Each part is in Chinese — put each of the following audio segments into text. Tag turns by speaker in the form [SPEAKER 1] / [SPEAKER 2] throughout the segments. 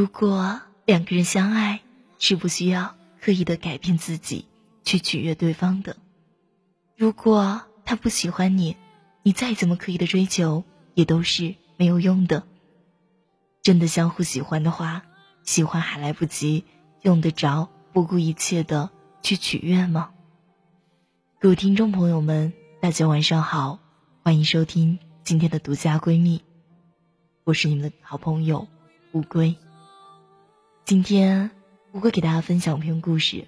[SPEAKER 1] 如果两个人相爱，是不需要刻意的改变自己去取悦对方的。如果他不喜欢你，你再怎么刻意的追求，也都是没有用的。真的相互喜欢的话，喜欢还来不及，用得着不顾一切的去取悦吗？各位听众朋友们，大家晚上好，欢迎收听今天的独家闺蜜，我是你们的好朋友乌龟。今天我会给大家分享一篇故事，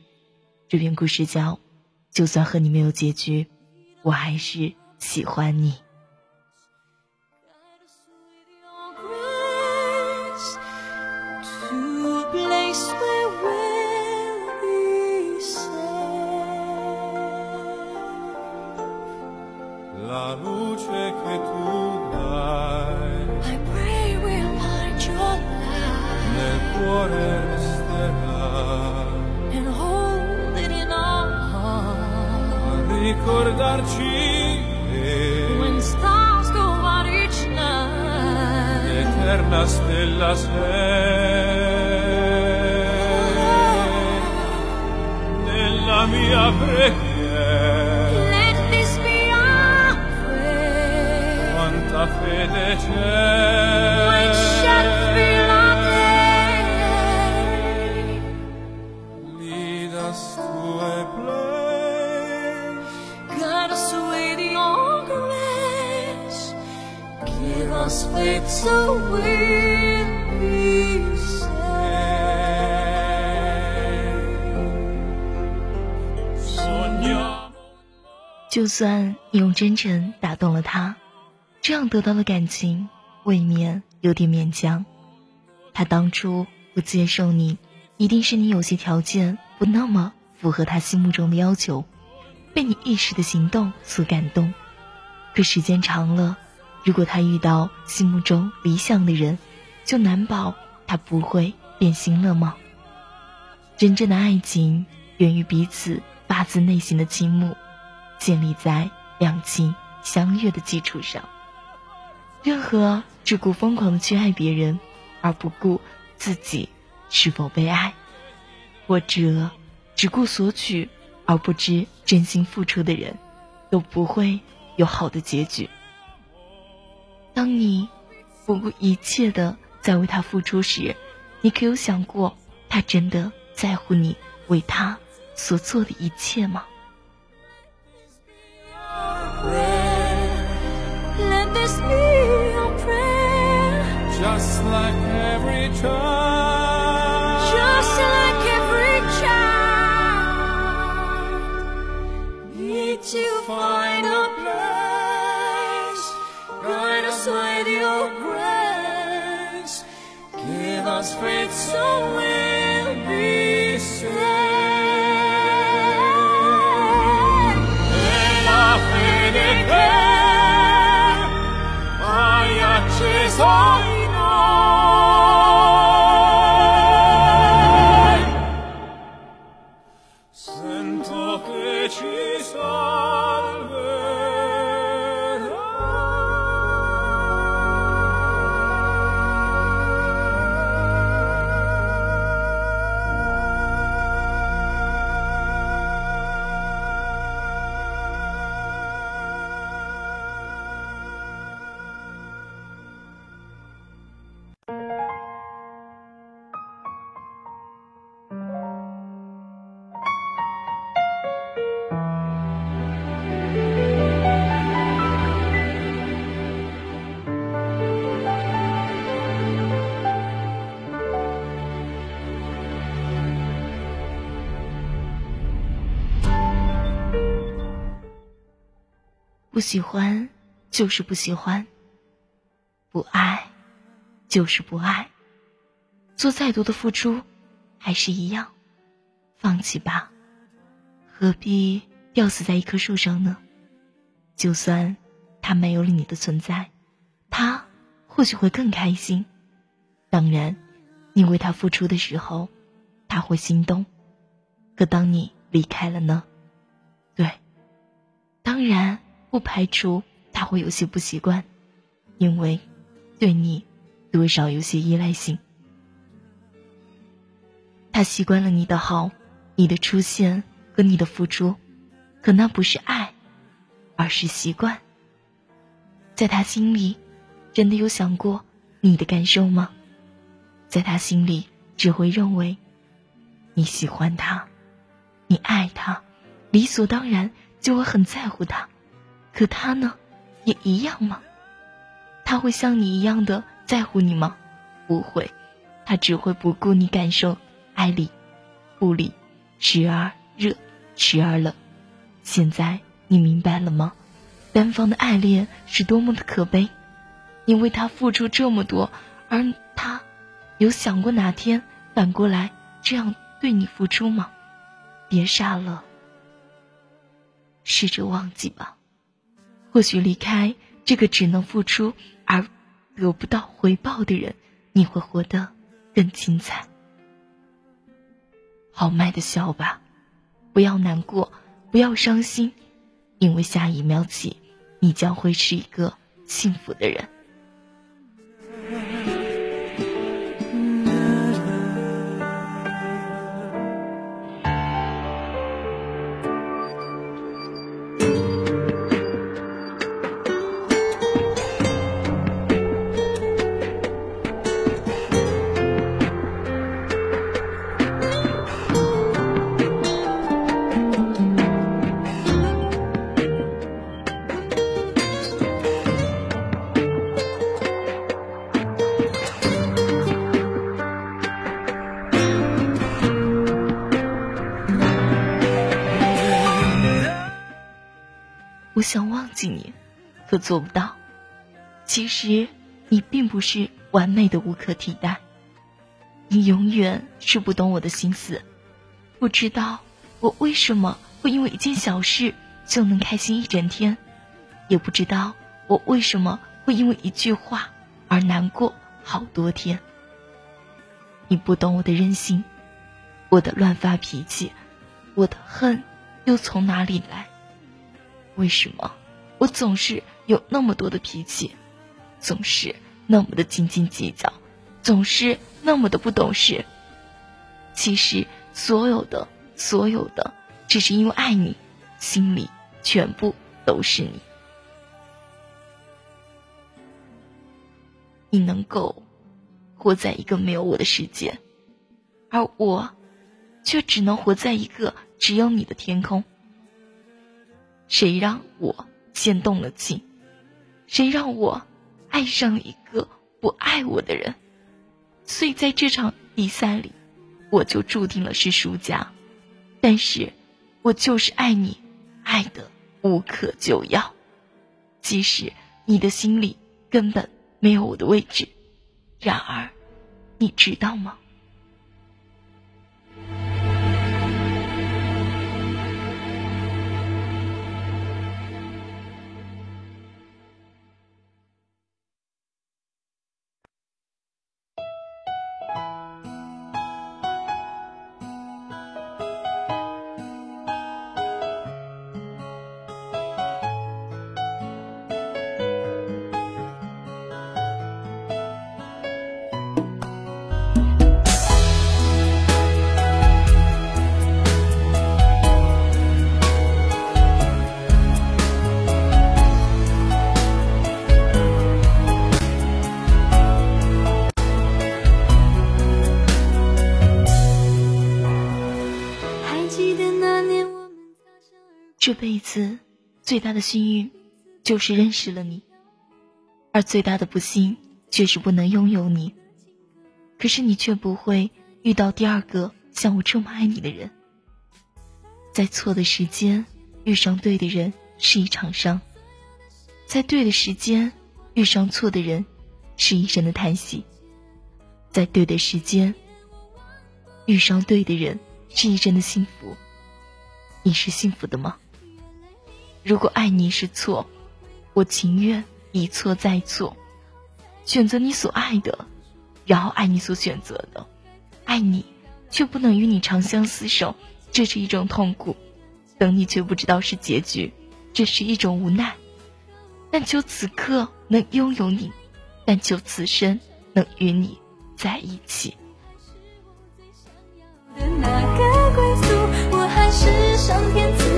[SPEAKER 1] 这篇故事叫《就算和你没有结局，我还是喜欢你》。
[SPEAKER 2] Ricordarci When stars go out each night L'eterna stella sei Nella mia preghiera. Let this be our prayer. Quanta fede c'è
[SPEAKER 1] 就算你用真诚打动了他，这样得到的感情未免有点勉强。他当初不接受你，一定是你有些条件不那么符合他心目中的要求，被你一时的行动所感动。可时间长了，如果他遇到心目中理想的人，就难保他不会变心了吗？真正的爱情源于彼此发自内心的倾慕，建立在两情相悦的基础上。任何只顾疯狂的去爱别人，而不顾自己是否被爱，或者只顾索取而不知真心付出的人，都不会有好的结局。当你不顾一切的在为他付出时，你可有想过，他真的在乎你为他所做的一切吗？
[SPEAKER 2] This be your prayer.
[SPEAKER 3] Just like every child.
[SPEAKER 2] Just like every child. Need to find a place. Us with your grace. Give us faith so
[SPEAKER 3] 所以
[SPEAKER 1] 不喜欢就是不喜欢，不爱就是不爱，做再多的付出还是一样，放弃吧，何必吊死在一棵树上呢？就算他没有了你的存在，他或许会更开心。当然，你为他付出的时候，他会心动。可当你离开了呢？对，当然不排除他会有些不习惯，因为对你多少有些依赖性。他习惯了你的好，你的出现和你的付出，可那不是爱，而是习惯。在他心里，真的有想过你的感受吗？在他心里，只会认为你喜欢他，你爱他，理所当然就会很在乎他。可他呢，也一样吗？他会像你一样的在乎你吗？不会，他只会不顾你感受，爱理不理，时而热，时而冷。现在你明白了吗？单方的爱恋是多么的可悲。你为他付出这么多，而他有想过哪天反过来这样对你付出吗？别傻了，试着忘记吧。或许离开这个只能付出而得不到回报的人，你会活得更精彩。豪迈的笑吧，不要难过，不要伤心，因为下一秒起，你将会是一个幸福的人。忘记你，可做不到。其实，你并不是完美的无可替代。你永远是不懂我的心思，不知道我为什么会因为一件小事就能开心一整天，也不知道我为什么会因为一句话而难过好多天。你不懂我的任性，我的乱发脾气，我的恨又从哪里来？为什么我总是有那么多的脾气，总是那么的斤斤计较，总是那么的不懂事？其实所有的所有的，只是因为爱你，心里全部都是你。你能够活在一个没有我的世界，而我却只能活在一个只有你的天空。谁让我先动了情？谁让我爱上了一个不爱我的人？所以在这场比赛里，我就注定了是输家。但是，我就是爱你，爱的无可救药。即使你的心里根本没有我的位置，然而，你知道吗？这辈子最大的幸运，就是认识了你，而最大的不幸却是不能拥有你。可是你却不会遇到第二个像我这么爱你的人。在错的时间遇上对的人是一场伤，在对的时间遇上错的人是一声的叹息，在对的时间遇上对的人是一生的幸福。你是幸福的吗？如果爱你是错，我情愿一错再错，选择你所爱的，然后爱你所选择的。爱你却不能与你长相厮守，这是一种痛苦。等你却不知道是结局，这是一种无奈。但求此刻能拥有你，但求此生能与你在一起。是我最想要
[SPEAKER 2] 的那个归宿，我还是上天赐。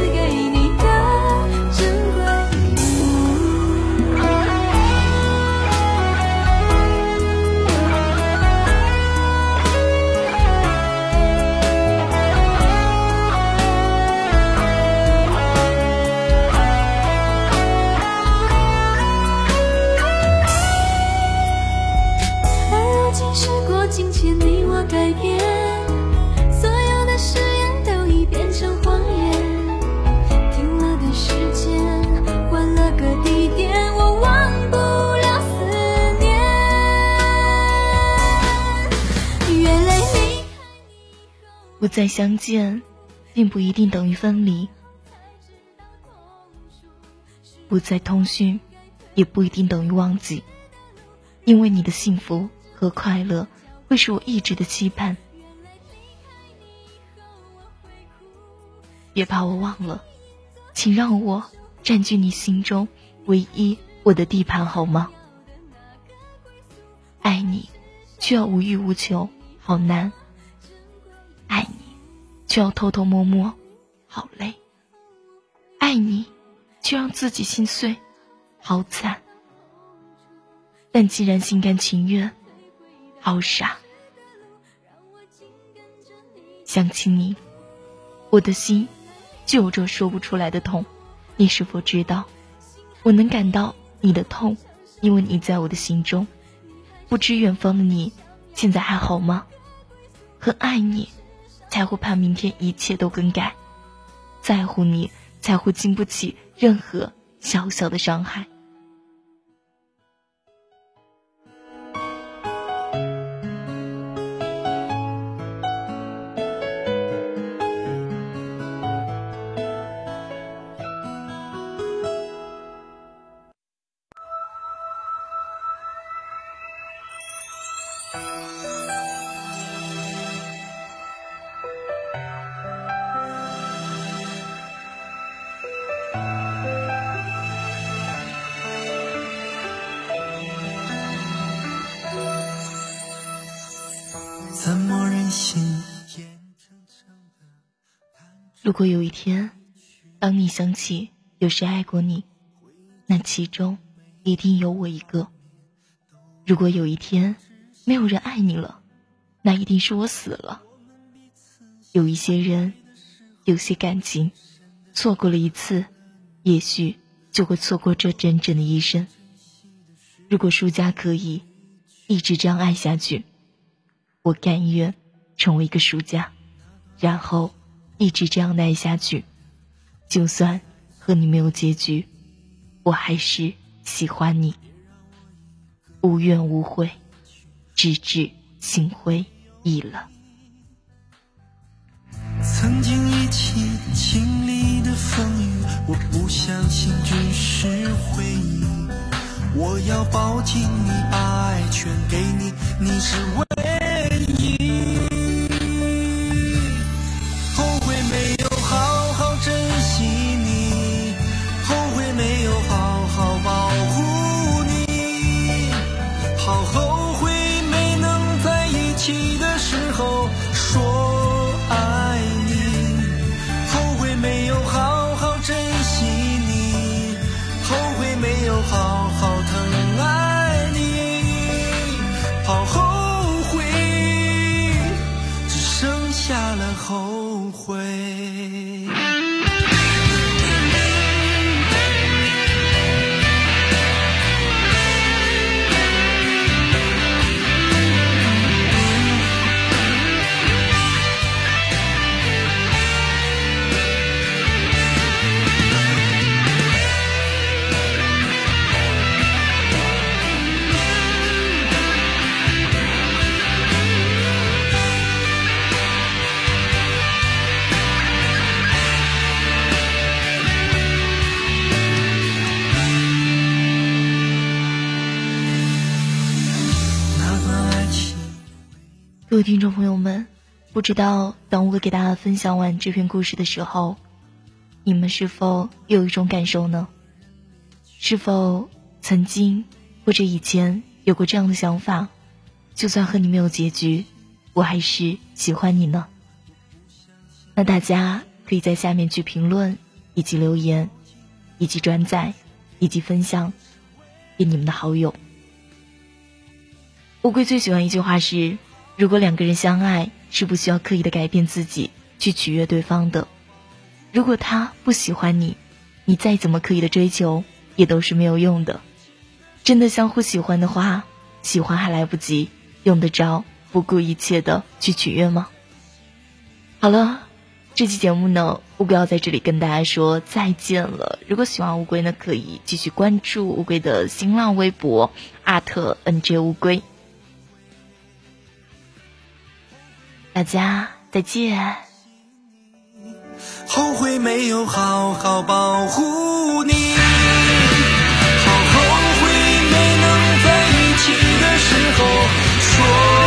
[SPEAKER 1] 再相见，并不一定等于分离；不再通讯，也不一定等于忘记。因为你的幸福和快乐，会是我一直的期盼。别把我忘了，请让我占据你心中唯一我的地盘，好吗？爱你，却要无欲无求，好难；爱你，却要偷偷摸摸，好累；爱你，却让自己心碎，好惨。但既然心甘情愿，好傻。想起你，我的心就有着说不出来的痛。你是否知道，我能感到你的痛，因为你在我的心中。不知远方的你，现在还好吗？很爱你，才会怕明天一切都更改；在乎你，才会经不起任何小小的伤害。
[SPEAKER 4] 怎么忍心？
[SPEAKER 1] 如果有一天，当你想起有谁爱过你，那其中一定有我一个。如果有一天没有人爱你了，那一定是我死了。有一些人，有些感情，错过了一次，也许就会错过这整整的一生。如果舒家可以一直这样爱下去。我甘愿成为一个输家，然后一直这样耐下去。就算和你没有结局，我还是喜欢你，无怨无悔，直至心灰意冷。
[SPEAKER 4] 曾经一起经历的风雨，我不相信只是回忆。我要抱紧你，把爱全给你，你是唯。下了后悔。
[SPEAKER 1] 各位听众朋友们，不知道当我给大家分享完这篇故事的时候，你们是否有一种感受呢？是否曾经或者以前有过这样的想法？就算和你没有结局，我还是喜欢你呢？那大家可以在下面去评论，以及留言，以及转载，以及分享给你们的好友。乌龟最喜欢一句话是。如果两个人相爱，是不需要刻意的改变自己去取悦对方的。如果他不喜欢你，你再怎么刻意的追求，也都是没有用的。真的相互喜欢的话，喜欢还来不及，用得着不顾一切的去取悦吗？好了，这期节目呢，乌龟要在这里跟大家说再见了。如果喜欢乌龟呢，可以继续关注乌龟的新浪微博阿特 NJ 乌龟。大家再见。
[SPEAKER 4] 后悔没有好好保护你。好后悔没能在一起的时候说